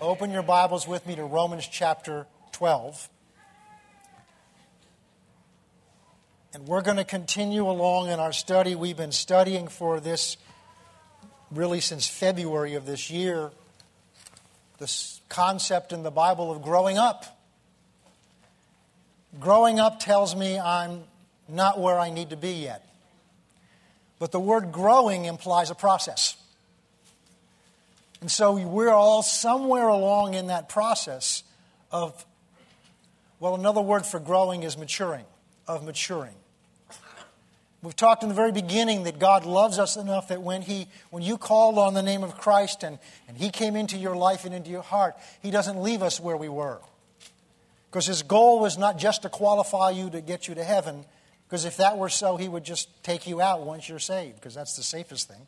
open your Bibles with me to Romans chapter 12. And we're going to continue along in our study. We've been studying for this really since February of this year this concept in the Bible of growing up. Growing up tells me I'm not where I need to be yet. But the word growing implies a process. And so we're all somewhere along in that process of, well, another word for growing is maturing, of maturing. We've talked in the very beginning that God loves us enough that when, he, when you called on the name of Christ and, and He came into your life and into your heart, He doesn't leave us where we were. Because His goal was not just to qualify you to get you to heaven, because if that were so, He would just take you out once you're saved, because that's the safest thing.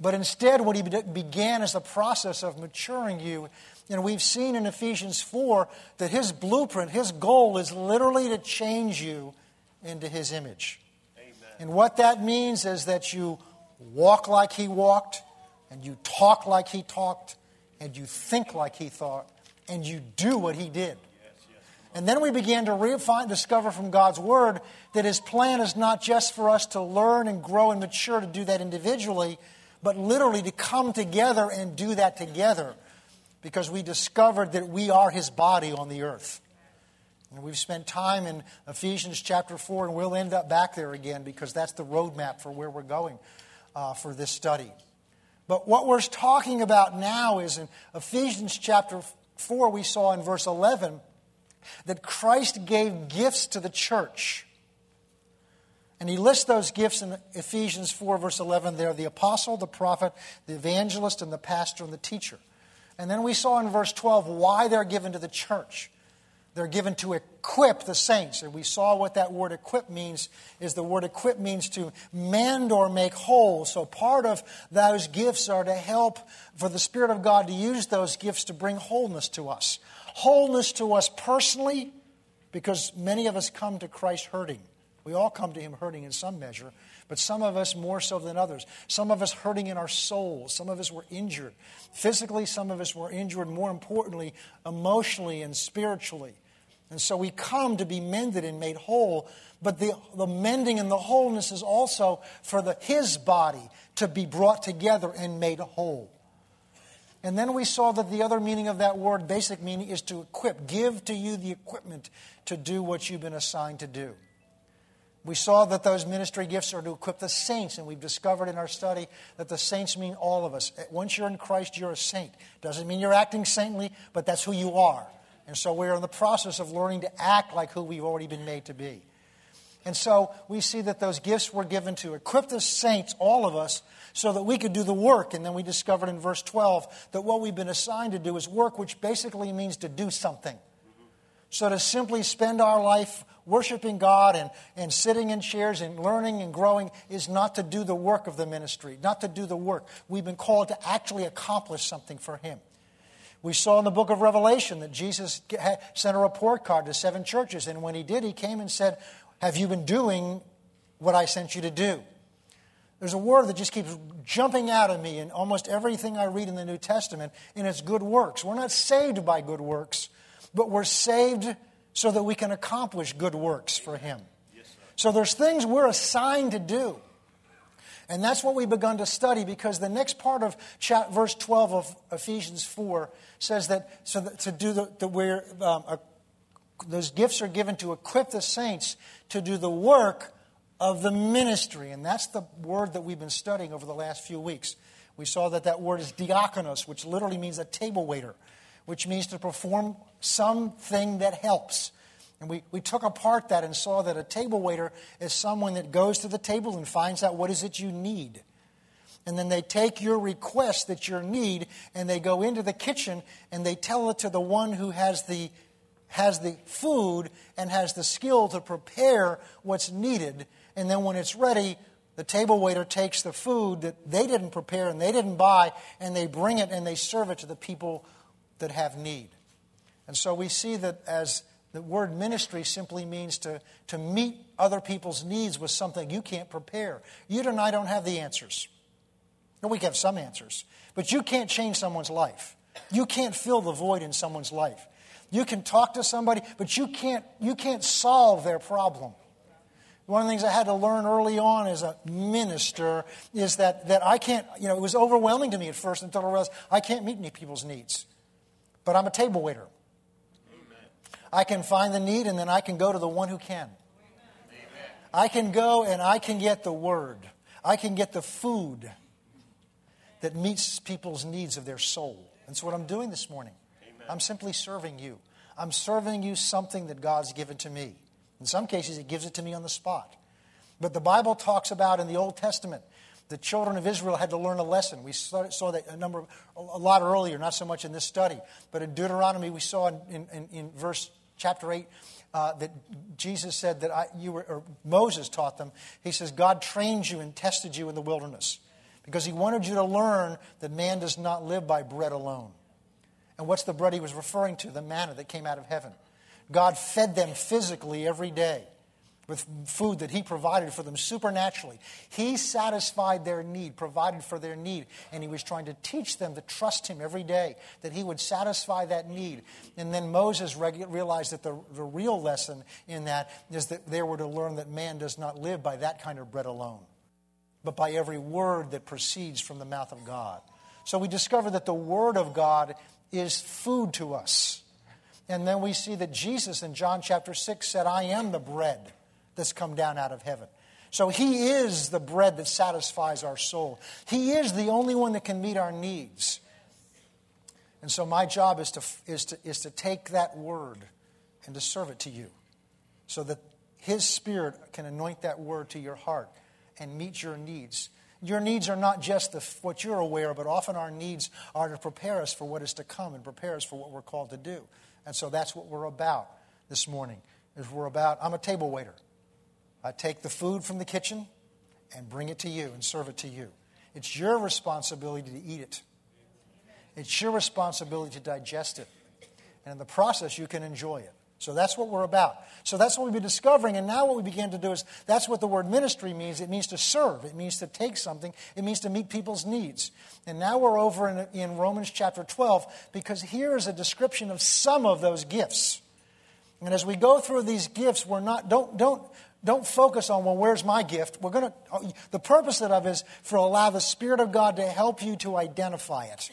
But instead, what he began is the process of maturing you. And we've seen in Ephesians 4 that his blueprint, his goal is literally to change you into his image. Amen. And what that means is that you walk like he walked, and you talk like he talked, and you think like he thought, and you do what he did. And then we began to refine, discover from God's Word that His plan is not just for us to learn and grow and mature to do that individually, but literally to come together and do that together because we discovered that we are his body on the earth. And we've spent time in Ephesians chapter 4, and we'll end up back there again because that's the roadmap for where we're going uh, for this study. But what we're talking about now is in Ephesians chapter 4, we saw in verse 11 that Christ gave gifts to the church. And he lists those gifts in Ephesians 4, verse 11. They're the apostle, the prophet, the evangelist, and the pastor and the teacher. And then we saw in verse 12 why they're given to the church. They're given to equip the saints. And we saw what that word equip means is the word equip means to mend or make whole. So part of those gifts are to help for the Spirit of God to use those gifts to bring wholeness to us. Wholeness to us personally, because many of us come to Christ hurting. We all come to Him hurting in some measure, but some of us more so than others. Some of us hurting in our souls. Some of us were injured. Physically, some of us were injured, more importantly, emotionally and spiritually. And so we come to be mended and made whole, but the, the mending and the wholeness is also for the, His body to be brought together and made whole. And then we saw that the other meaning of that word, basic meaning, is to equip, give to you the equipment to do what you've been assigned to do. We saw that those ministry gifts are to equip the saints, and we've discovered in our study that the saints mean all of us. Eh, once you're in Christ, you're a saint. Doesn't mean you're acting saintly, but that's who you are. And so we're in the process of learning to act like who we've already been made to be. And so we see that those gifts were given to equip the saints, all of us, so that we could do the work. And then we discovered in verse 12 that what we've been assigned to do is work, which basically means to do something. So to simply spend our life worshiping God and, and sitting in chairs and learning and growing is not to do the work of the ministry, not to do the work. We've been called to actually accomplish something for Him. We saw in the book of Revelation that Jesus sent a report card to seven churches, and when He did, He came and said, Have you been doing what I sent you to do? There's a word that just keeps jumping out of me in almost everything I read in the New Testament, and it's good works. We're not saved by good works, but we're saved so that we can accomplish good works for Him. so there's things we're assigned to do. And that's what we've begun to study because the next part of chat, verse 12 of Ephesians 4 says that, so that to do the, the where, um, a, those gifts are given to equip the saints to do the work of the ministry. And that's the word that we've been studying over the last few weeks. We saw that that word is diakonos, which literally means a table waiter which means to perform something that helps. And we, we took apart that and saw that a table waiter is someone that goes to the table and finds out what is it you need. And then they take your request that you need and they go into the kitchen and they tell it to the one who has the, has the food and has the skill to prepare what's needed. And then when it's ready, the table waiter takes the food that they didn't prepare and they didn't buy and they bring it and they serve it to the people that have need. And so we see that as the word ministry simply means to, to meet other people's needs with something you can't prepare. You and I don't have the answers. No, we have some answers, but you can't change someone's life. You can't fill the void in someone's life. You can talk to somebody, but you can't, you can't solve their problem. One of the things I had to learn early on as a minister is that, that I can't, you know, it was overwhelming to me at first until I realized I can't meet any people's needs. But I'm a table waiter. Amen. I can find the need and then I can go to the one who can. Amen. I can go and I can get the word. I can get the food that meets people's needs of their soul. And that's what I'm doing this morning. Amen. I'm simply serving you. I'm serving you something that God's given to me. In some cases, He gives it to me on the spot. But the Bible talks about in the Old Testament, the children of Israel had to learn a lesson. We saw that a number, a lot earlier, not so much in this study, but in Deuteronomy we saw in, in, in verse chapter eight uh, that Jesus said that I, you were, or Moses taught them. He says God trained you and tested you in the wilderness because He wanted you to learn that man does not live by bread alone. And what's the bread He was referring to? The manna that came out of heaven. God fed them physically every day with food that He provided for them supernaturally. He satisfied their need, provided for their need, and He was trying to teach them to trust Him every day, that He would satisfy that need. And then Moses realized that the, the real lesson in that is that they were to learn that man does not live by that kind of bread alone, but by every word that proceeds from the mouth of God. So we discover that the Word of God is food to us. And then we see that Jesus in John chapter 6 said, I am the bread that's come down out of heaven. So He is the bread that satisfies our soul. He is the only one that can meet our needs. And so my job is to, is to, is to take that word and to serve it to you so that His Spirit can anoint that word to your heart and meet your needs. Your needs are not just the, what you're aware of, but often our needs are to prepare us for what is to come and prepare us for what we're called to do. And so that's what we're about this morning. Is we're about I'm a table waiter. I take the food from the kitchen and bring it to you and serve it to you. It's your responsibility to eat it. It's your responsibility to digest it. And in the process, you can enjoy it. So that's what we're about. So that's what we've been discovering. And now what we begin to do is that's what the word ministry means. It means to serve, it means to take something, it means to meet people's needs. And now we're over in, in Romans chapter 12 because here is a description of some of those gifts. And as we go through these gifts, we're not, don't, don't, don't focus on, well, where's my gift? We're going to, the purpose of it is for allow the Spirit of God to help you to identify it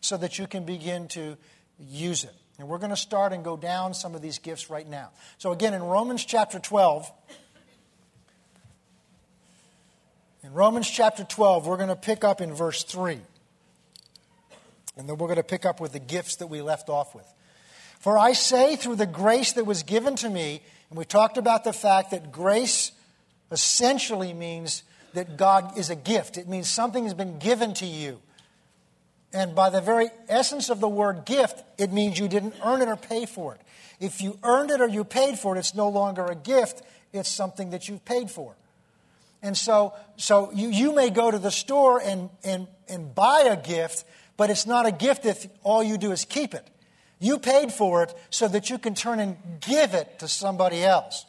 so that you can begin to use it. And we're going to start and go down some of these gifts right now. So, again, in Romans chapter 12, in Romans chapter 12, we're going to pick up in verse 3. And then we're going to pick up with the gifts that we left off with. For I say, through the grace that was given to me, and we talked about the fact that grace essentially means that God is a gift. It means something has been given to you. And by the very essence of the word gift, it means you didn't earn it or pay for it. If you earned it or you paid for it, it's no longer a gift, it's something that you've paid for. And so, so you, you may go to the store and, and, and buy a gift, but it's not a gift if all you do is keep it. You paid for it so that you can turn and give it to somebody else.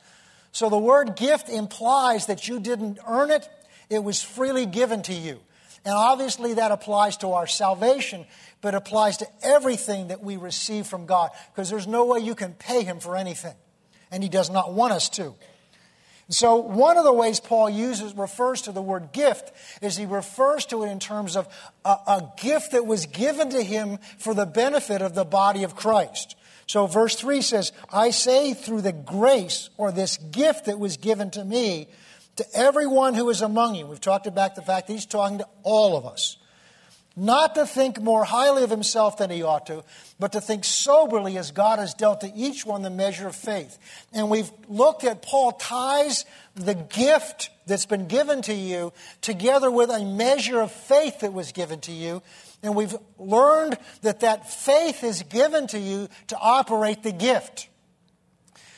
So the word gift implies that you didn't earn it, it was freely given to you. And obviously that applies to our salvation, but applies to everything that we receive from God, because there's no way you can pay Him for anything. And He does not want us to. So, one of the ways Paul uses, refers to the word gift, is he refers to it in terms of a, a, gift that was given to him for the benefit of the body of Christ. So, verse 3 says, I say through the grace or this gift that was given to me to everyone who is among you. We've talked about the fact that he's talking to all of us not to think more highly of himself than he ought to, but to think soberly as God has dealt to each one the measure of faith. And we've looked at Paul ties the gift that's been given to you together with a measure of faith that was given to you. And we've learned that that faith is given to you to operate the gift.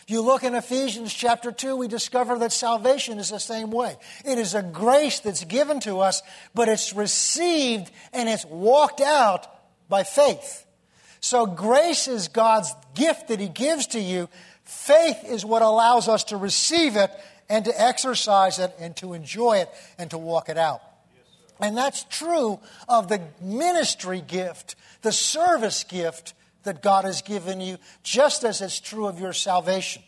If you look in Ephesians chapter 2, we discover that salvation is the same way. It is a grace that's given to us, but it's received and it's walked out by faith. So grace is God's gift that He gives to you. Faith is what allows us to receive it and to exercise it and to enjoy it and to walk it out. And that's true of the ministry gift, the service gift that God has given you, just as it's true of your salvation.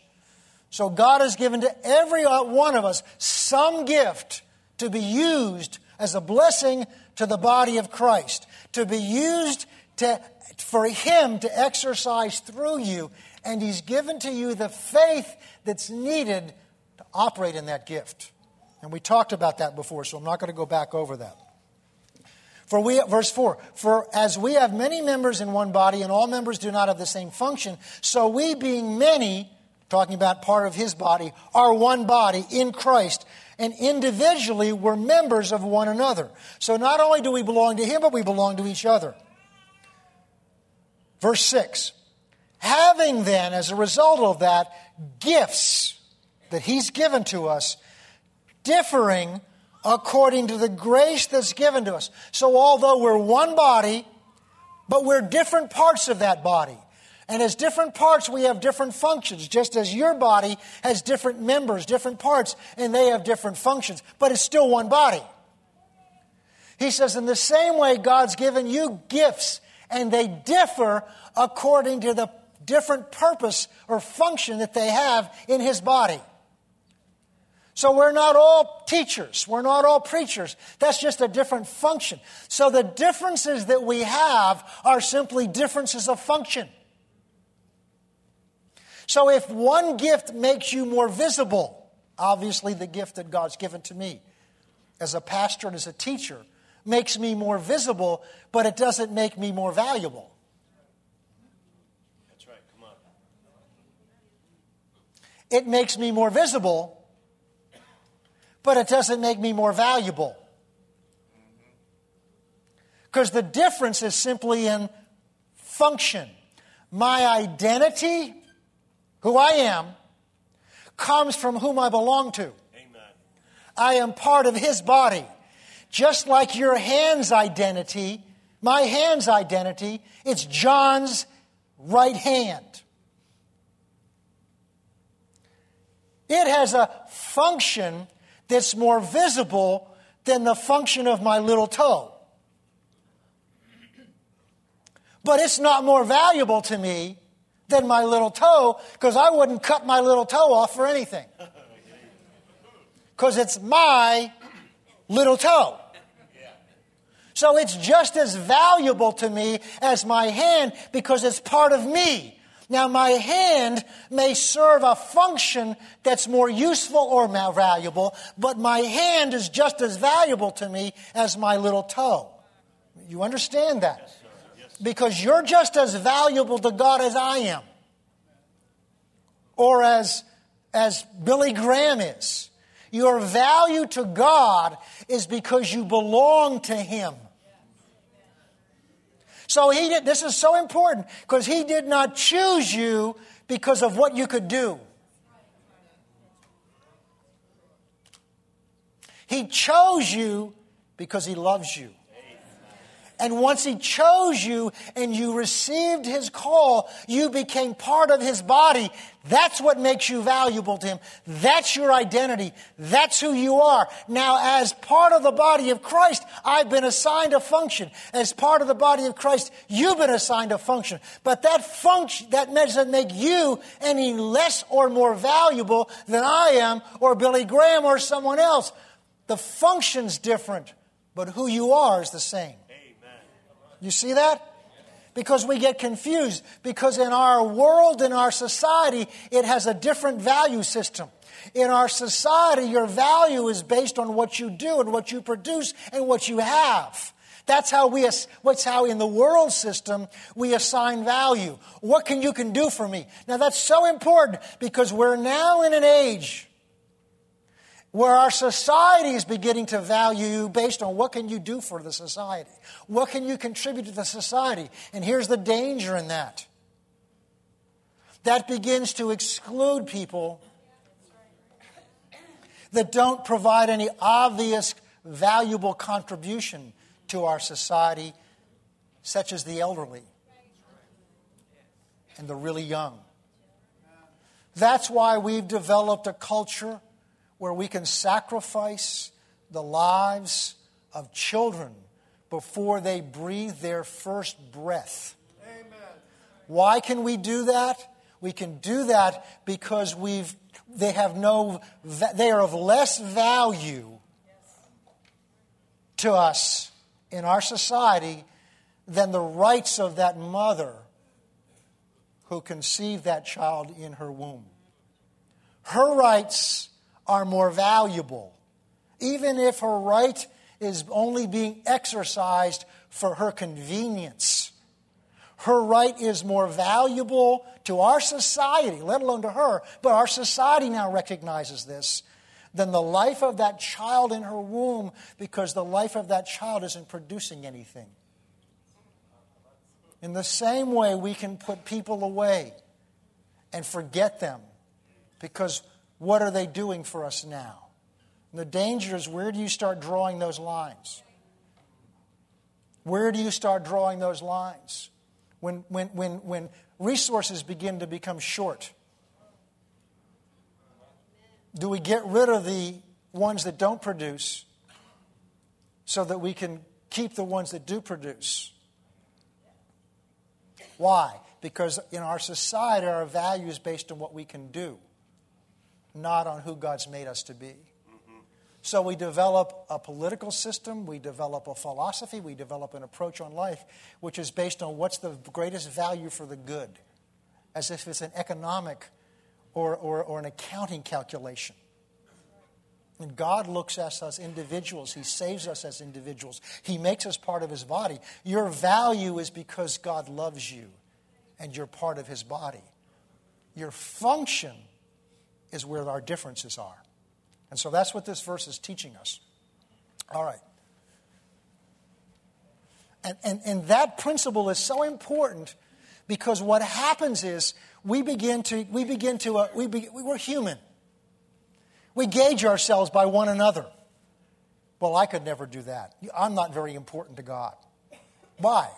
So God has given to every one of us some gift to be used as a blessing to the body of Christ, to be used to, for Him to exercise through you. And He's given to you the faith that's needed to operate in that gift. And we talked about that before, so I'm not going to go back over that. For we, verse 4, for as we have many members in one body, and all members do not have the same function, so we being many, talking about part of his body, are one body in Christ, and individually we're members of one another. So not only do we belong to him, but we belong to each other. Verse 6, having then, as a result of that, gifts that he's given to us, differing according to the grace that's given to us. So, although we're one body, but we're different parts of that body. And as different parts, we have different functions, just as your body has different members, different parts, and they have different functions, but it's still one body. He says, in the same way, God's given you gifts, and they differ according to the different purpose or function that they have in His body. So we're not all teachers. We're not all preachers. That's just a different function. So the differences that we have are simply differences of function. So if one gift makes you more visible, obviously the gift that God's given to me as a pastor and as a teacher makes me more visible, but it doesn't make me more valuable. That's right, come on. It makes me more visible but it doesn't make me more valuable. Because the difference is simply in function. My identity, who I am, comes from whom I belong to. Amen. I am part of his body. Just like your hand's identity, my hand's identity, it's John's right hand. It has a function that's more visible than the function of my little toe. But it's not more valuable to me than my little toe because I wouldn't cut my little toe off for anything. Because it's my little toe. So it's just as valuable to me as my hand because it's part of me. Now, my hand may serve a function that's more useful or more valuable, but my hand is just as valuable to me as my little toe. You understand that? Because you're just as valuable to God as I am, or as, as Billy Graham is. Your value to God is because you belong to Him. So he did, this is so important because he did not choose you because of what you could do. He chose you because he loves you. And once He chose you and you received His call, you became part of His body. That's what makes you valuable to Him. That's your identity. That's who you are. Now, as part of the body of Christ, I've been assigned a function. As part of the body of Christ, you've been assigned a function. But that function, that doesn't make you any less or more valuable than I am or Billy Graham or someone else. The function's different, but who you are is the same. You see that? Because we get confused. Because in our world, in our society, it has a different value system. In our society, your value is based on what you do and what you produce and what you have. That's how we, what's how in the world system we assign value. What can you can do for me? Now that's so important because we're now in an age where our society is beginning to value you based on what can you do for the society? What can you contribute to the society? And here's the danger in that. That begins to exclude people that don't provide any obvious valuable contribution to our society such as the elderly and the really young. That's why we've developed a culture where we can sacrifice the lives of children before they breathe their first breath. Amen. Why can we do that? We can do that because we've, they have no, they are of less value to us in our society than the rights of that mother who conceived that child in her womb. Her rights are more valuable, even if her right is only being exercised for her convenience. Her right is more valuable to our society, let alone to her, but our society now recognizes this than the life of that child in her womb because the life of that child isn't producing anything. In the same way, we can put people away and forget them because what are they doing for us now? And the danger is where do you start drawing those lines? Where do you start drawing those lines? When, when, when, when resources begin to become short, do we get rid of the ones that don't produce so that we can keep the ones that do produce? Why? Because in our society, our value is based on what we can do, not on who God's made us to be. So we develop a political system, we develop a philosophy, we develop an approach on life which is based on what's the greatest value for the good, as if it's an economic or, or, or an accounting calculation. And God looks at us as individuals. He saves us as individuals. He makes us part of His body. Your value is because God loves you and you're part of His body. Your function is where our differences are. And so that's what this verse is teaching us. All right. And, and, and that principle is so important because what happens is we begin to, we begin to, uh, we be, we're human. We gauge ourselves by one another. Well, I could never do that. I'm not very important to God. Why?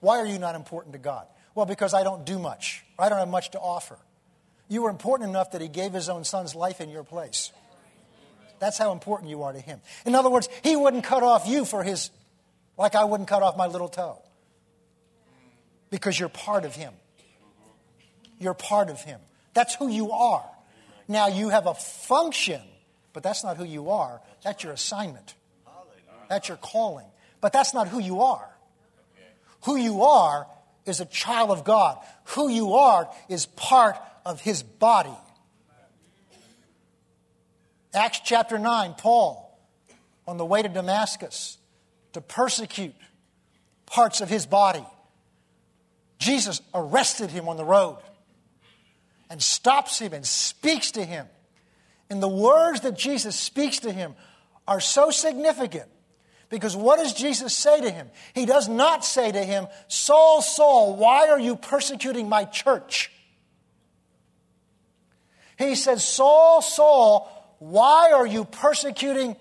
Why are you not important to God? Well, because I don't do much. I don't have much to offer. You were important enough that He gave His own Son's life in your place. That's how important you are to Him. In other words, He wouldn't cut off you for His, like I wouldn't cut off my little toe. Because you're part of Him. You're part of Him. That's who you are. Now, you have a function, but that's not who you are. That's your assignment. That's your calling. But that's not who you are. Who you are is a child of God. Who you are is part of his body. Acts chapter 9, Paul, on the way to Damascus to persecute parts of his body, Jesus arrested him on the road and stops him and speaks to him. And the words that Jesus speaks to him are so significant because what does Jesus say to him? He does not say to him, Saul, Saul, why are you persecuting my church? He said, Saul, Saul, why are you persecuting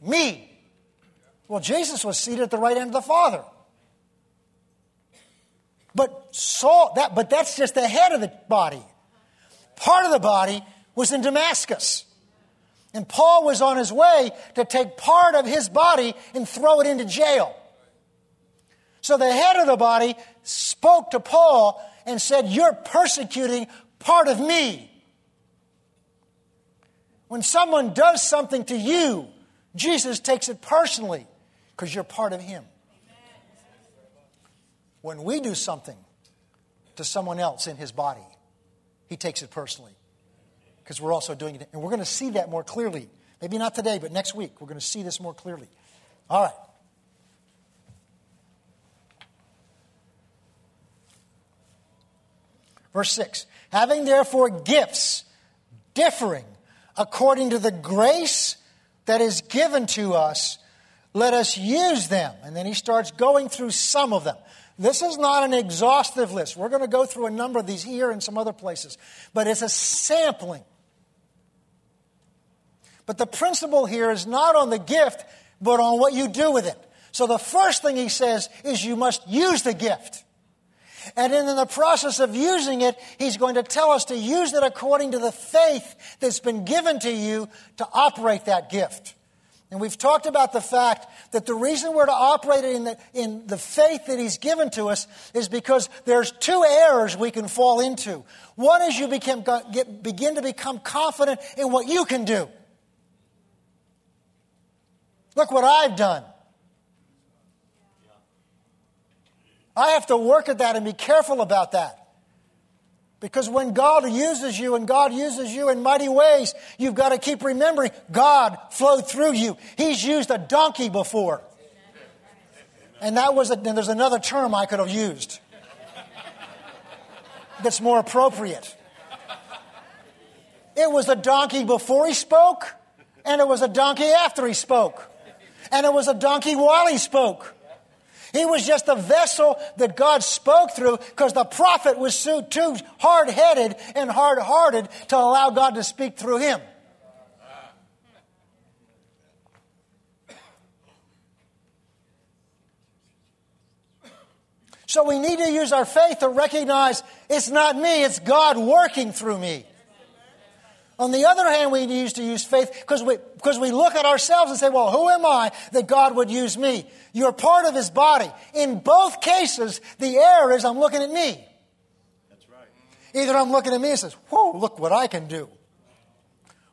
me? Well, Jesus was seated at the right hand of the Father. But Saul, that, but that's just the head of the body part of the body was in Damascus. And Paul was on his way to take part of his body and throw it into jail. So the head of the body spoke to Paul and said, You're persecuting part of me. When someone does something to you, Jesus takes it personally because you're part of him. When we do something to someone else in his body, he takes it personally because we're also doing it. And we're going to see that more clearly. Maybe not today, but next week. We're going to see this more clearly. All right. Verse 6 Having therefore gifts differing according to the grace that is given to us, let us use them. And then he starts going through some of them. This is not an exhaustive list. We're going to go through a number of these here and some other places, but it's a sampling. But the principle here is not on the gift, but on what you do with it. So the first thing he says is you must use the gift. And in the process of using it, he's going to tell us to use it according to the faith that's been given to you to operate that gift. And we've talked about the fact that the reason we're to operate in the, in the faith that He's given to us is because there's two errors we can fall into. One is you become, get, begin to become confident in what you can do. Look what I've done. I have to work at that and be careful about that. Because when God uses you and God uses you in mighty ways, you've got to keep remembering God flowed through you. He's used a donkey before. And that was, a, and there's another term I could have used that's more appropriate. It was a donkey before he spoke, and it was a donkey after he spoke, and it was a donkey while he spoke. He was just a vessel that God spoke through because the prophet was too hard headed and hard hearted to allow God to speak through him. So we need to use our faith to recognize it's not me, it's God working through me. On the other hand, we use to use faith because we, because we look at ourselves and say, well, who am I that God would use me? You're part of his body. In both cases, the error is I'm looking at me. That's right. Either I'm looking at me and says, whoa, look what I can do.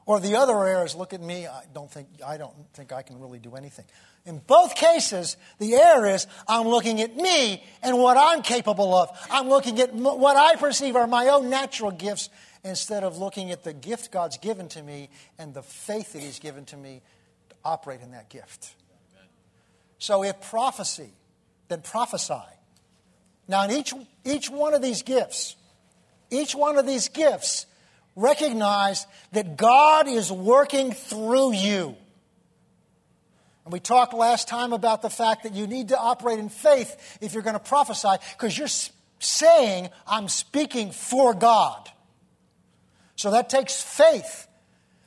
Or the other error is look at me, I don't think, I don't think I can really do anything. In both cases, the error is I'm looking at me and what I'm capable of. I'm looking at what I perceive are my own natural gifts instead of looking at the gift God's given to me and the faith that He's given to me to operate in that gift. So if prophecy, then prophesy. Now, in each, each one of these gifts, each one of these gifts, recognize that God is working through you. And we talked last time about the fact that you need to operate in faith if you're going to prophesy, because you're saying, I'm speaking for God. So that takes faith.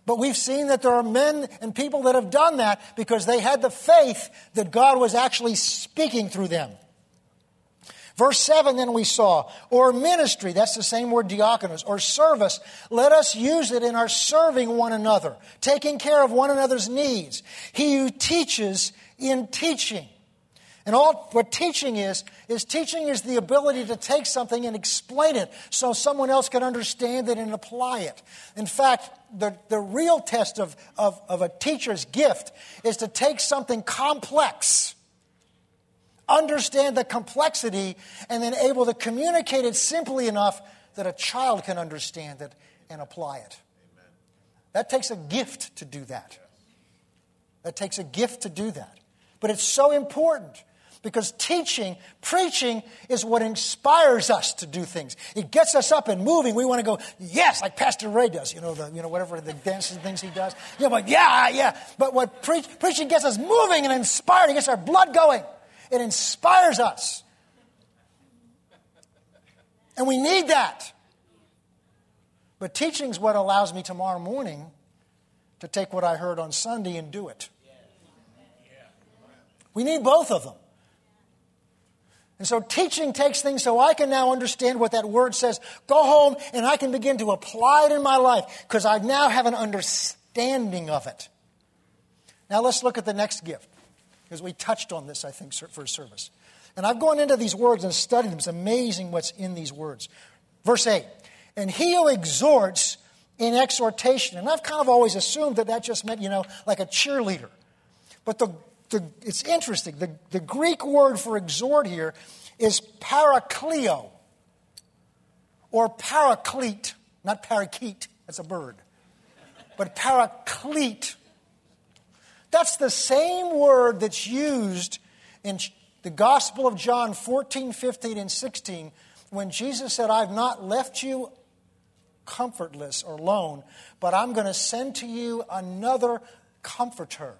But we've seen that there are men and people that have done that because they had the faith that God was actually speaking through them. Verse 7, then we saw, or ministry, that's the same word diakonos, or service. Let us use it in our serving one another, taking care of one another's needs. He who teaches in teaching. And all what teaching is, is teaching is the ability to take something and explain it so someone else can understand it and apply it. In fact, the, the real test of, of, of a teacher's gift is to take something complex, understand the complexity, and then able to communicate it simply enough that a child can understand it and apply it. Amen. That takes a gift to do that. That takes a gift to do that. But it's so important because teaching, preaching is what inspires us to do things. It gets us up and moving. We want to go, yes, like Pastor Ray does, you know, the, you know, whatever the dances things he does. You know, but yeah, yeah. But what pre- preaching gets us moving and inspired, it gets our blood going. It inspires us. And we need that. But teaching is what allows me tomorrow morning to take what I heard on Sunday and do it. We need both of them. And so teaching takes things so I can now understand what that word says. Go home and I can begin to apply it in my life because I now have an understanding of it. Now let's look at the next gift because we touched on this, I think, for service. And I've gone into these words and studied them. It's amazing what's in these words. Verse 8 And he who exhorts in exhortation, and I've kind of always assumed that that just meant, you know, like a cheerleader. But the the, it's interesting. The, the Greek word for exhort here is parakleo or paraclete, not parakeet, that's a bird, but paraclete. That's the same word that's used in the Gospel of John 14, 15, and 16 when Jesus said, I've not left you comfortless or alone, but I'm going to send to you another comforter.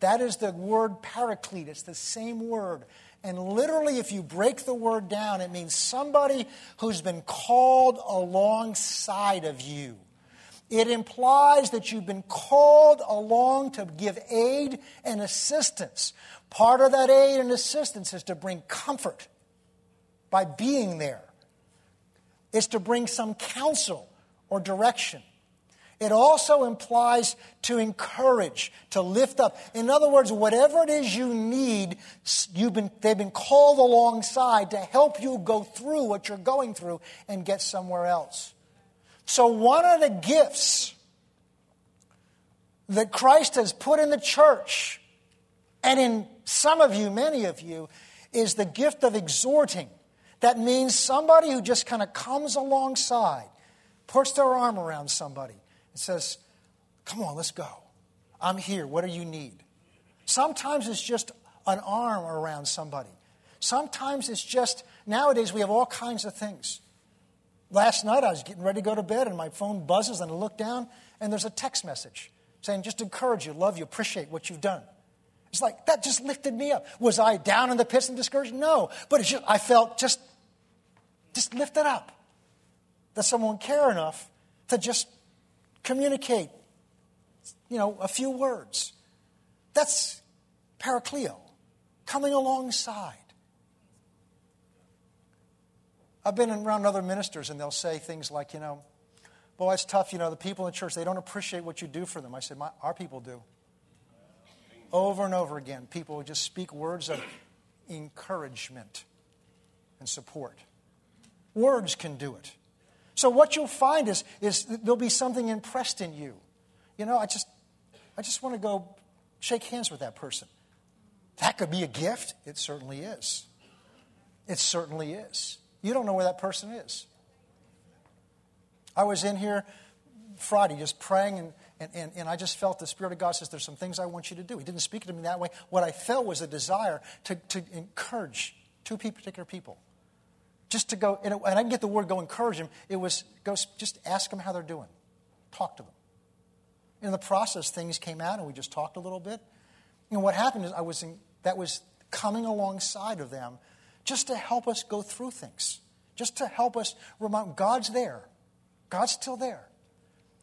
That is the word paraclete. It's the same word. And literally, if you break the word down, it means somebody who's been called alongside of you. It implies that you've been called along to give aid and assistance. Part of that aid and assistance is to bring comfort by being there, it's to bring some counsel or direction. It also implies to encourage, to lift up. In other words, whatever it is you need, you've been, they've been called alongside to help you go through what you're going through and get somewhere else. So, one of the gifts that Christ has put in the church, and in some of you, many of you, is the gift of exhorting. That means somebody who just kind of comes alongside, puts their arm around somebody it says, Come on, let's go. I'm here. What do you need? Sometimes it's just an arm around somebody. Sometimes it's just, nowadays we have all kinds of things. Last night I was getting ready to go to bed and my phone buzzes and I look down and there's a text message saying, just encourage you, love you, appreciate what you've done. It's like, that just lifted me up. Was I down in the pits and discouraged? No. But just, I felt just, just lifted up. That someone care enough to just communicate, you know, a few words. That's parakleo, coming alongside. I've been around other ministers and they'll say things like, you know, boy, it's tough, you know, the people in church, they don't appreciate what you do for them. I said, our people do. Over and over again, people just speak words of encouragement and support. Words can do it. So what you'll find is, is there'll be something impressed in you. You know, I just, I just want to go shake hands with that person. That could be a gift. It certainly is. It certainly is. You don't know where that person is. I was in here Friday just praying, and, and, and, and, I just felt the Spirit of God says, There's some things I want you to do. He didn't speak to me that way. What I felt was a desire to, to encourage two particular people just to go, and, I didn't get the word go encourage them. It was go just ask them how they're doing. Talk to them. In the process, things came out and we just talked a little bit. And what happened is I was in, that was coming alongside of them just to help us go through things, just to help us remind God's there. God's still there.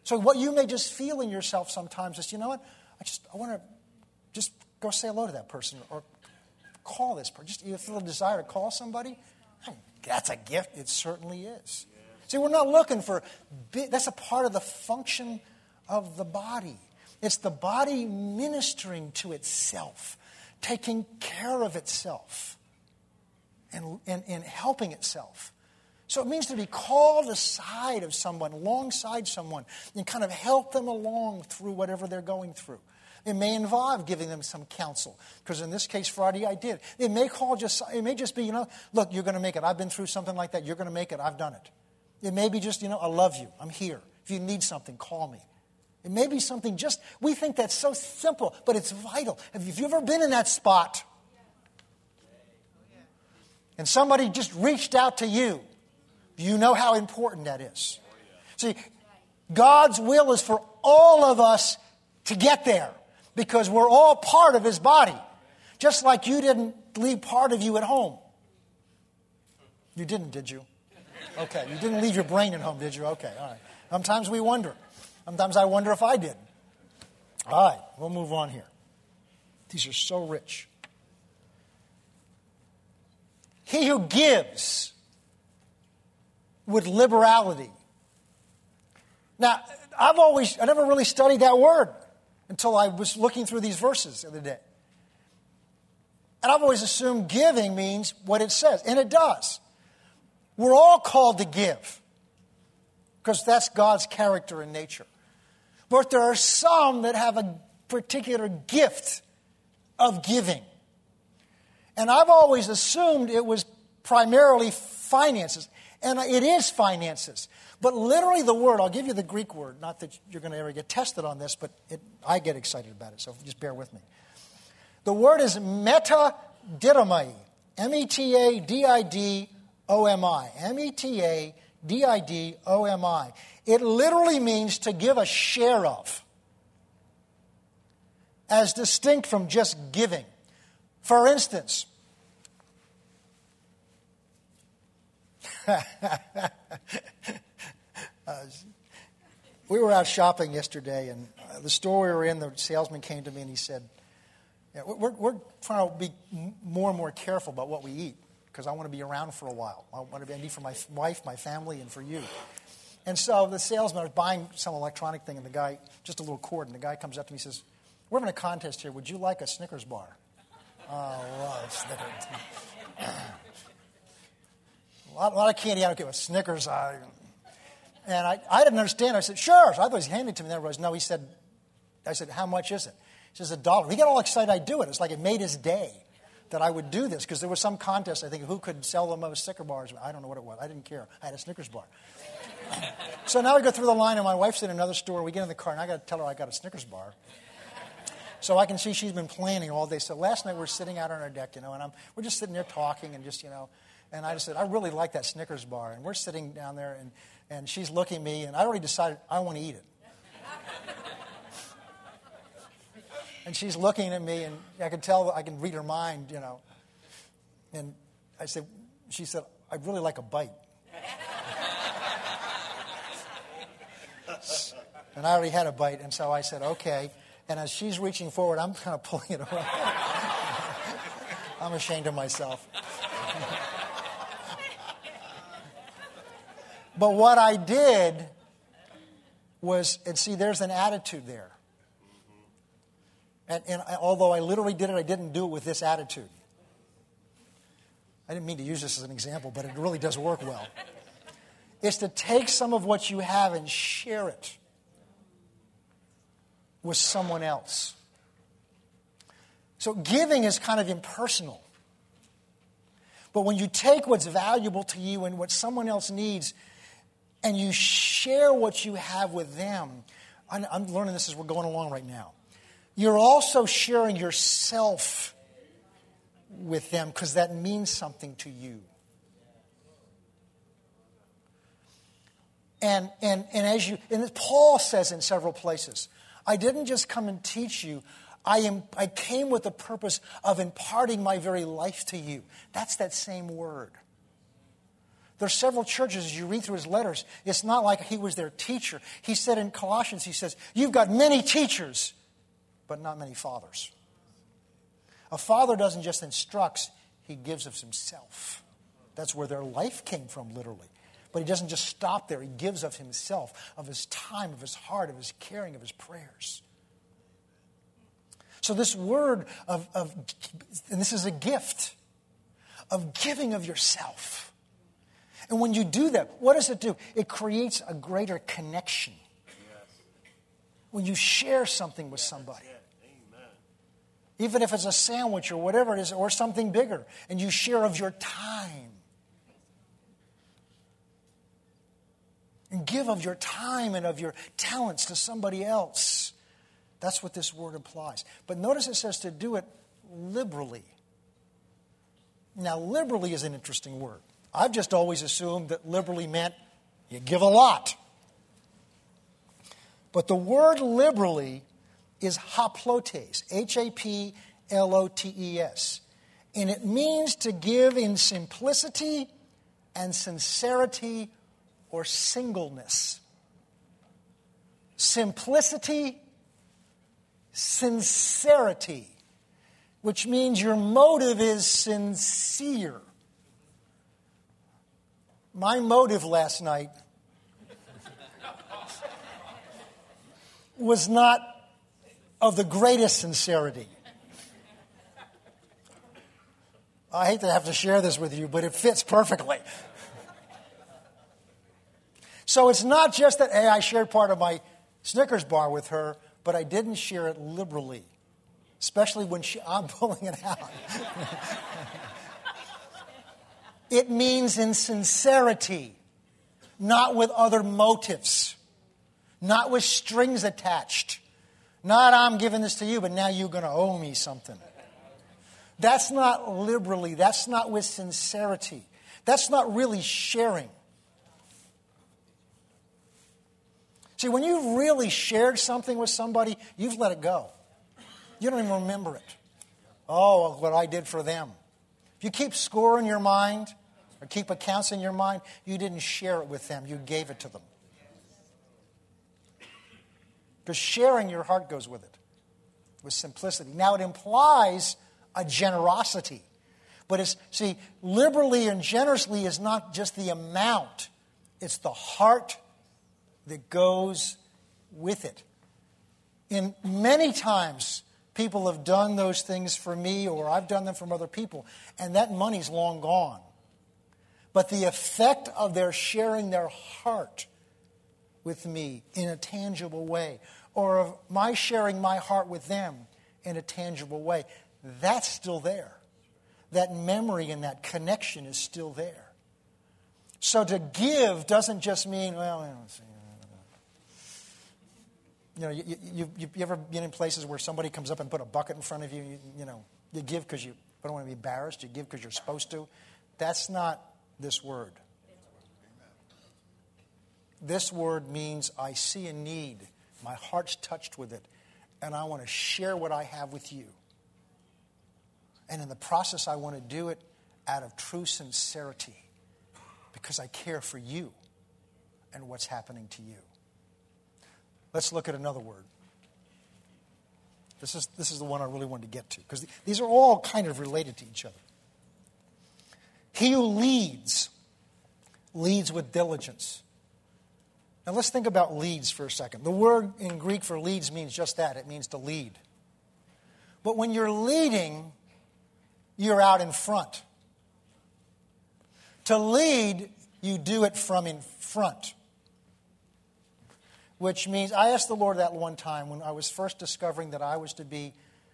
So what you may just feel in yourself sometimes is, you know what? I just I want to just go say hello to that person or call this person. Just you feel a desire to call somebody that's a gift. It certainly is. See, we're not looking for, that's a part of the function of the body. It's the body ministering to itself, taking care of itself, and, and, and helping itself. So it means to be called aside of someone, alongside someone, and kind of help them along through whatever they're going through. It may involve giving them some counsel, because in this case, Friday I did. It may call just, it may just be, you know, look, you're going to make it. I've been through something like that. You're going to make it. I've done it. It may be just, you know, I love you. I'm here. If you need something, call me. It may be something just, we think that's so simple, but it's vital. Have you ever been in that spot? And somebody just reached out to you. You know how important that is. See, God's will is for all of us to get there because we're all part of his body. Just like you didn't leave part of you at home. You didn't, did you? Okay, you didn't leave your brain at home, did you? Okay, all right. Sometimes we wonder. Sometimes I wonder if I did. All right, we'll move on here. These are so rich. He who gives with liberality. Now, I've always, I never really studied that word until I was looking through these verses the other day. And I've always assumed giving means what it says, and it does. We're all called to give because that's God's character and nature. But there are some that have a particular gift of giving. And I've always assumed it was primarily finances. And it is finances. But literally, the word, I'll give you the Greek word, not that you're going to ever get tested on this, but it, I get excited about it, so just bear with me. The word is metadidomi, M E T A D I D O M I. M E T A D I D O M I. It literally means to give a share of, as distinct from just giving. For instance, we were out shopping yesterday, and uh, the store we were in, the salesman came to me and he said, yeah, we're, we're trying to be more and more careful about what we eat because I want to be around for a while. I want to be for my wife, my family, and for you. And so the salesman was buying some electronic thing, and the guy, just a little cord, and the guy comes up to me and says, We're having a contest here. Would you like a Snickers bar? Oh, I love Snickers. A, lot, a lot of candy, I don't care what Snickers. I, and I, I didn't understand. I said, Sure. So I thought he was handing it to me. And everybody No, he said, I said, How much is it? He says, A dollar. He got all excited I'd do it. It's like it made his day that I would do this because there was some contest, I think, who could sell the most Snickers bars. I don't know what it was. I didn't care. I had a Snickers bar. so now we go through the line, and my wife's in another store. We get in the car, and I got to tell her I got a Snickers bar. So I can see she's been planning all day. So last night we're sitting out on our deck, you know, and I'm, we're just sitting there talking and just, you know, and I just said, I really like that Snickers bar. And we're sitting down there, and, and she's looking at me, and I already decided I want to eat it. and she's looking at me, and I can tell, I can read her mind, you know. And I said, she said, I'd really like a bite. and I already had a bite, and so I said, okay. And as she's reaching forward, I'm kind of pulling it away. I'm ashamed of myself. But what I did was, and see, there's an attitude there. And, and although I literally did it, I didn't do it with this attitude. I didn't mean to use this as an example, but it really does work well. It's to take some of what you have and share it with someone else. So giving is kind of impersonal. But when you take what's valuable to you and what someone else needs and you share what you have with them, I'm learning this as we're going along right now. You're also sharing yourself with them because that means something to you. And, and, and as you, and Paul says in several places, I didn't just come and teach you. I, am, I came with the purpose of imparting my very life to you. That's that same word. There are several churches, as you read through his letters, it's not like he was their teacher. He said in Colossians, he says, You've got many teachers, but not many fathers. A father doesn't just instruct, he gives of himself. That's where their life came from, literally. But he doesn't just stop there. He gives of himself, of his time, of his heart, of his caring, of his prayers. So, this word of, of and this is a gift, of giving of yourself. And when you do that, what does it do? It creates a greater connection. When you share something with somebody, even if it's a sandwich or whatever it is, or something bigger, and you share of your time and give of your time and of your talents to somebody else. That's what this word implies. But notice it says to do it liberally. Now, liberally is an interesting word. I've just always assumed that liberally meant you give a lot. But the word liberally is haplotes, H A P L O T E S. And it means to give in simplicity and sincerity or singleness. Simplicity, sincerity, which means your motive is sincere. My motive last night was not of the greatest sincerity. I hate to have to share this with you, but it fits perfectly. So it's not just that, hey, I shared part of my Snickers bar with her, but I didn't share it liberally, especially when she, I'm pulling it out. it means in sincerity, not with other motives, not with strings attached. Not I'm giving this to you, but now you're going to owe me something. That's not liberally. That's not with sincerity. That's not really sharing. See, when you've really shared something with somebody, you've let it go. You don't even remember it. Oh, what I did for them. If you keep score in your mind or keep accounts in your mind, you didn't share it with them, you gave it to them. Because sharing your heart goes with it, with simplicity. Now, it implies a generosity. But it's, see, liberally and generously is not just the amount, it's the heart that goes with it. In many times, people have done those things for me, or I've done them from other people, and that money's long gone. But the effect of their sharing their heart with me in a tangible way, or of my sharing my heart with them in a tangible way, that's still there. That memory and that connection is still there. So to give doesn't just mean, well, you know, you, you, you, you ever been in places where somebody comes up and put a bucket in front of you, you, you know, you give because you don't want to be embarrassed, you give because you're supposed to. That's not this word. This word means I see a need, my heart's touched with it, and I want to share what I have with you. And in the process, I want to do it out of true sincerity because I care for you and what's happening to you. Let's look at another word. This is, this is the one I really wanted to get to because these are all kind of related to each other. He who leads, leads with diligence. Now let's think about leads for a second. The word in Greek for leads means just that it means to lead. But when you're leading, you're out in front. To lead, you do it from in front which means I asked the Lord that one time when I was first discovering that I was to be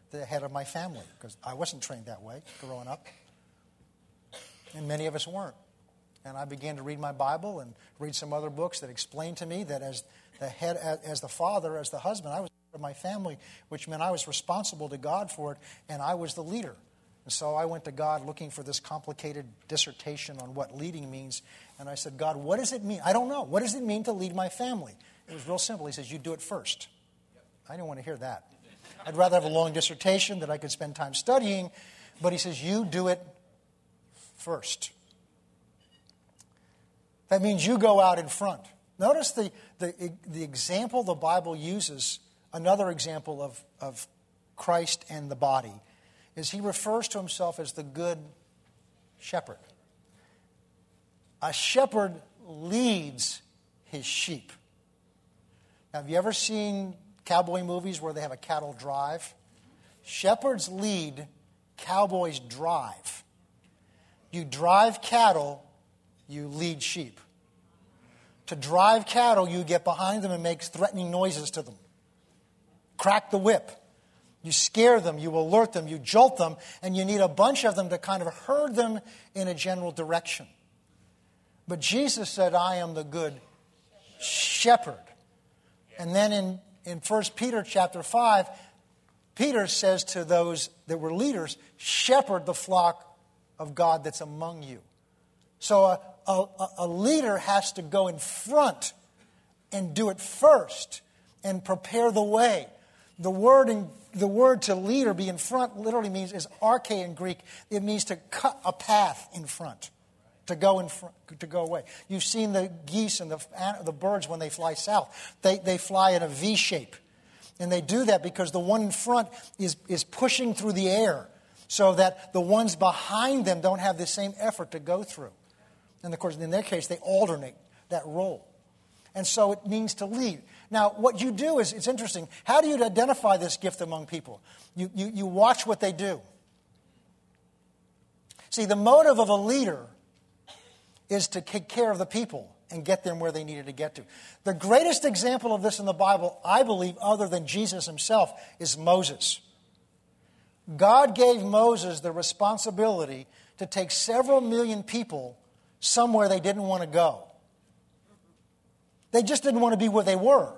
the head of my family, because I wasn't trained that way growing up. And many of us weren't. And I began to read my Bible and read some other books that explained to me that as the head, as the father, as the husband, I was of my family, which meant I was responsible to God for it, and I was the leader. And so I went to God looking for this complicated dissertation on what leading means. And I said, God, what does it mean? I don't know. What does it mean to lead my family? It was real simple. He says, You do it first. I didn't want to hear that. I'd rather have a long dissertation that I could spend time studying, but he says, You do it first. That means you go out in front. Notice the, the, the example the Bible uses, another example of, of Christ and the body, is he refers to himself as the good shepherd. A shepherd leads his sheep. Now, have you ever seen cowboy movies where they have a cattle drive? Shepherds lead, cowboys drive. You drive cattle, you lead sheep. To drive cattle, you get behind them and make threatening noises to them. Crack the whip. You scare them, you alert them, you jolt them, and you need a bunch of them to kind of herd them in a general direction. But Jesus said, I am the good shepherd. And then in, in 1 Peter chapter 5, Peter says to those that were leaders, shepherd the flock of God that's among you. So a, a, a leader has to go in front and do it first and prepare the way. The word, in, the word to leader, be in front, literally means, is arche in Greek. It means to cut a path in front to go, in front, to go away. You've seen the geese and the, the birds when they fly south. They, they fly in a V shape. And they do that because the one in front is, is pushing through the air so that the ones behind them don't have the same effort to go through. And of course, in their case, they alternate that role. And so it means to lead. Now, what you do is, it's interesting. How do you identify this gift among people? You, you, you watch what they do. See, the motive of a leader is to take care of the people and get them where they needed to get to. The greatest example of this in the Bible, I believe, other than Jesus himself, is Moses. God gave Moses the responsibility to take several million people somewhere they didn't want to go. They just didn't want to be where they were.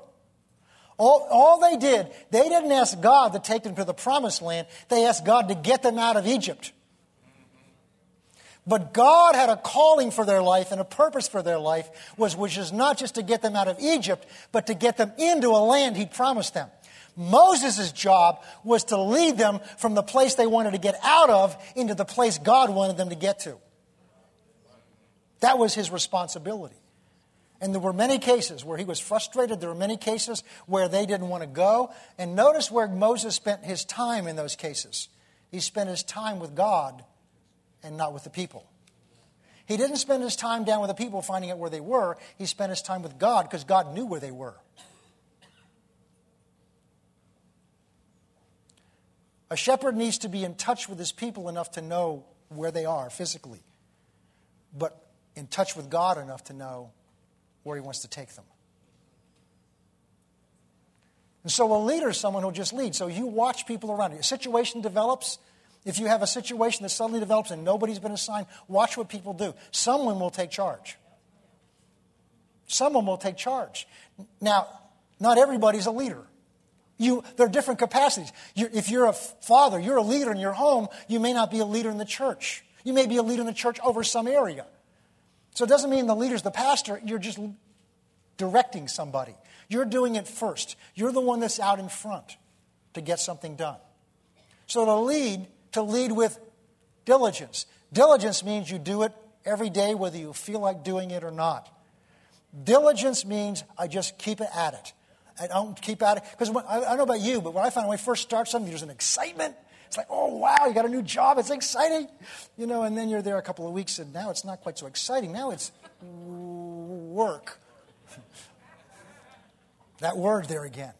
All, all they did, they didn't ask God to take them to the promised land, they asked God to get them out of Egypt. But God had a calling for their life and a purpose for their life, was, which is not just to get them out of Egypt, but to get them into a land He promised them. Moses' job was to lead them from the place they wanted to get out of into the place God wanted them to get to. That was his responsibility. And there were many cases where he was frustrated. There were many cases where they didn't want to go. And notice where Moses spent his time in those cases. He spent his time with God and not with the people. He didn't spend his time down with the people finding out where they were. He spent his time with God because God knew where they were. A shepherd needs to be in touch with his people enough to know where they are physically, but in touch with God enough to know where he wants to take them. And so a leader is someone who'll just lead. So you watch people around you. A situation develops. If you have a situation that suddenly develops and nobody's been assigned, watch what people do. Someone will take charge. Someone will take charge. Now, not everybody's a leader. You, there are different capacities. You're, if you're a father, you're a leader in your home, you may not be a leader in the church. You may be a leader in the church over some area. So it doesn't mean the leader's the pastor, you're just directing somebody. You're doing it first. You're the one that's out in front to get something done. So to lead, to lead with diligence. Diligence means you do it every day, whether you feel like doing it or not. Diligence means I just keep at it. I don't keep at it. Because I, I don't know about you, but when I find when I first start something, there's an excitement. It's like, oh, wow, you got a new job. It's exciting. You know, and then you're there a couple of weeks, and now it's not quite so exciting. Now it's work. That word there again.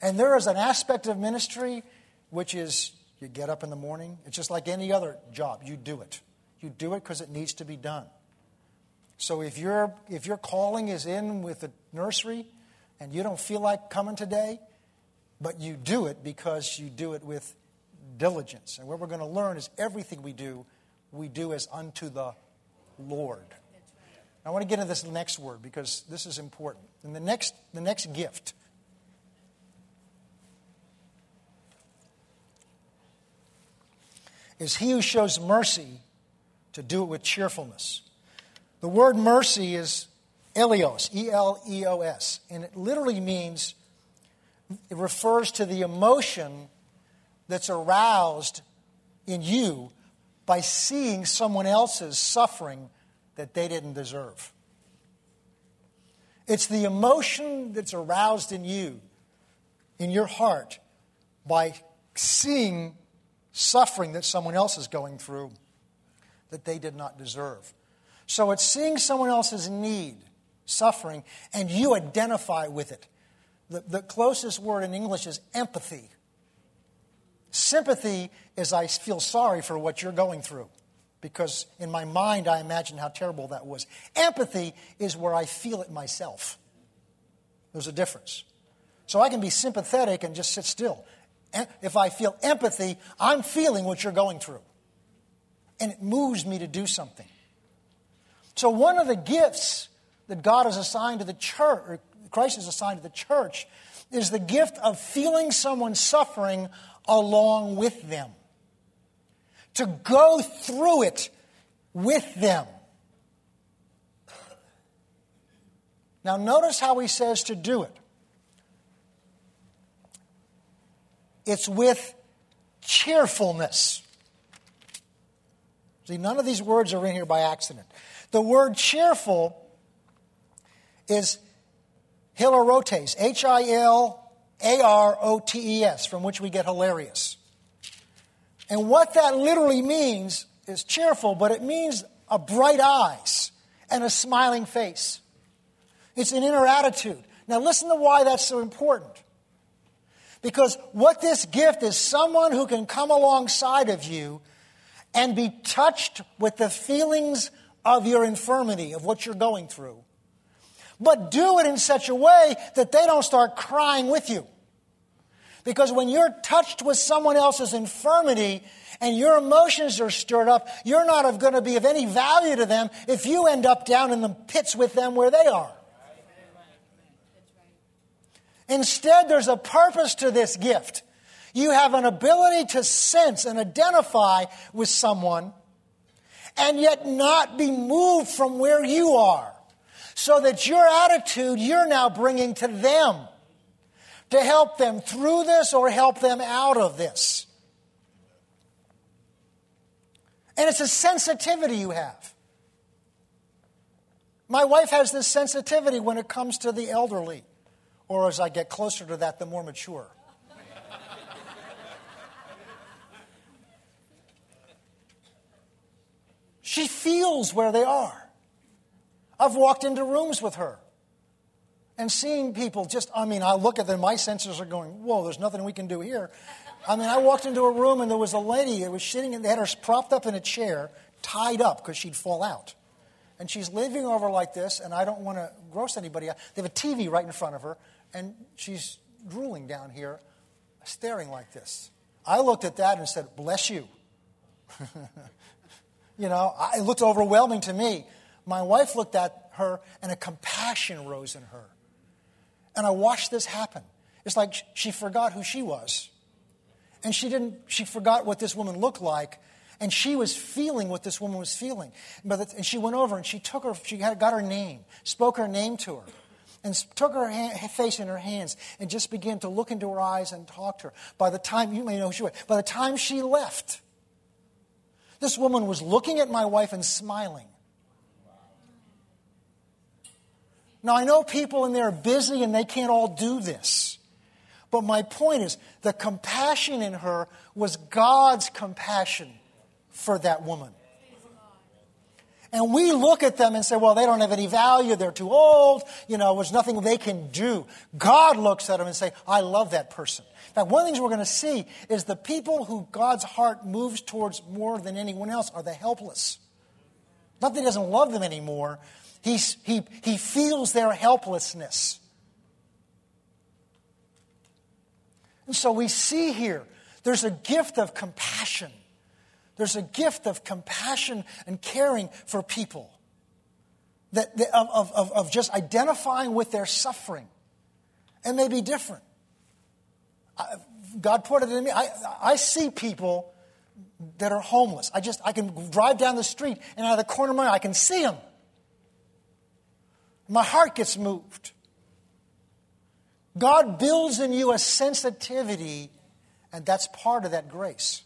And there is an aspect of ministry which is you get up in the morning. It's just like any other job. You do it. You do it because it needs to be done. So if, your if your calling is in with the nursery and you don't feel like coming today, but you do it because you do it with diligence. And what we're going to learn is everything we do, we do as unto the Lord. I want to get into this next word because this is important. And the next, the next gift is he who shows mercy to do it with cheerfulness. The word mercy is eleos, E L E O S, and it literally means, it refers to the emotion that's aroused in you by seeing someone else's suffering that they didn't deserve. It's the emotion that's aroused in you, in your heart, by seeing suffering that someone else is going through that they did not deserve. So it's seeing someone else's need, suffering, and you identify with it. The, the closest word in English is empathy. Sympathy is I feel sorry for what you're going through because in my mind I imagine how terrible that was. Empathy is where I feel it myself. There's a difference. So I can be sympathetic and just sit still. If I feel empathy, I'm feeling what you're going through. And it moves me to do something. So one of the gifts that God has assigned to the church, or Christ has assigned to the church, is the gift of feeling someone suffering along with them to go through it with them. Now, notice how he says to do it it's with cheerfulness. See, none of these words are in here by accident. The word cheerful is hilarotes, H I L A R O T E S, from which we get hilarious. And what that literally means is cheerful, but it means a bright eyes and a smiling face. It's an inner attitude. Now, listen to why that's so important. Because what this gift is someone who can come alongside of you and be touched with the feelings of your infirmity, of what you're going through. But do it in such a way that they don't start crying with you. Because when you're touched with someone else's infirmity and your emotions are stirred up, you're not going to be of any value to them if you end up down in the pits with them where they are. Instead, there's a purpose to this gift. You have an ability to sense and identify with someone and yet not be moved from where you are. So that your attitude you're now bringing to them to help them through this or help them out of this. And it's a sensitivity you have. My wife has this sensitivity when it comes to the elderly, or as I get closer to that, the more mature. She feels where they are. I've walked into rooms with her and seeing people just, I mean, I look at them, my senses are going, whoa, there's nothing we can do here. I mean, I walked into a room and there was a lady that was sitting, and they had her propped up in a chair, tied up because she'd fall out. And she's living over like this, and I don't want to gross anybody out. They have a TV right in front of her, and she's drooling down here, staring like this. I looked at that and said, Bless you. you know, it looked overwhelming to me. My wife looked at her, and a compassion rose in her. And I watched this happen. It's like she forgot who she was. And she didn't, she forgot what this woman looked like. And she was feeling what this woman was feeling. And she went over and she took her, she got her name, spoke her name to her, and took her face in her hands and just began to look into her eyes and talk to her. By the time, you may know who she was, by the time she left, this woman was looking at my wife and smiling. Now, I know people in there are busy and they can't all do this. But my point is, the compassion in her was God's compassion for that woman. And we look at them and say, well, they don't have any value. They're too old. You know, there's nothing they can do. God looks at them and say, I love that person. Fact, one of the things we're going to see is the people who God's heart moves towards more than anyone else are the helpless. Not that he doesn't love them anymore, He's, he, he feels their helplessness. And so we see here there's a gift of compassion. There's a gift of compassion and caring for people, that, that of, of, of just identifying with their suffering. It may be different. I, God put it in me. I, I see people that are homeless. I just, I can drive down the street and out of the corner of my eye, I can see them. My heart gets moved. God builds in you a sensitivity, and that's part of that grace.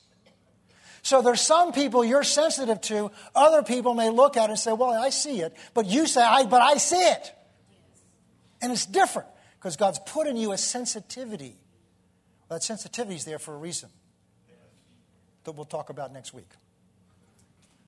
So there's some people you're sensitive to, other people may look at it and say, Well, I see it. But you say, I, But I see it. And it's different because God's put in you a sensitivity. Well, that sensitivity is there for a reason that we'll talk about next week.